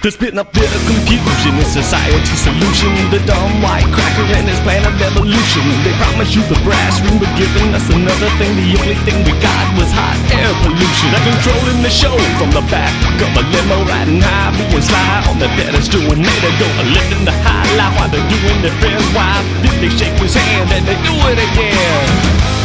There's been a bit of confusion in society solution. The dumb white cracker and his plan of evolution. They promised you the brass ring, but giving us another thing. The only thing we got was hot air pollution. They're controlling the show from the back of a limo, riding high, being sly on the pedestal. And they go lifting the high life while they're doing their friend's wife. Then they shake his hand and they do it again.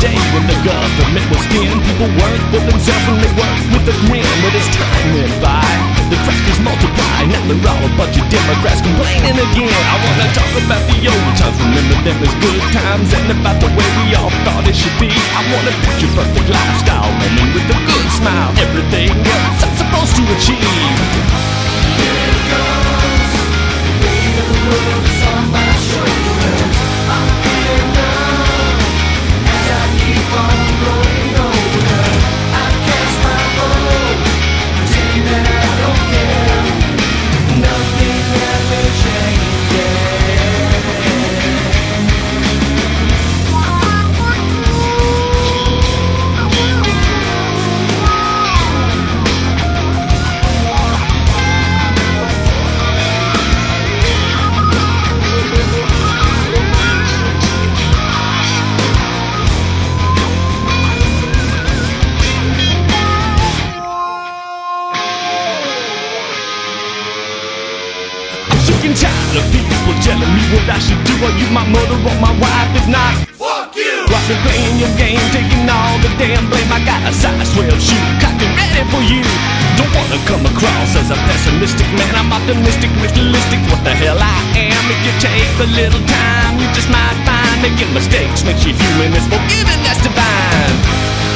Day when the government was thin. People worked for themselves and they worked with a grin. But as time went by, the crackers multiply Now they're all a bunch of Democrats complaining again. I wanna talk about the old times, remember them as good times And about the way we all thought it should be. I wanna picture perfect lifestyle, woman with a good smile. Everything else and tired of people telling me what I should do. Are you my mother or my wife? If not, fuck you. I've been playing your game, taking all the damn blame. I got a size 12 shoe, cocked and ready for you. Don't wanna come across as a pessimistic man. I'm optimistic, realistic. What the hell I am? If you take a little time, you just might find making mistakes makes you human. It's forgiving, that's divine.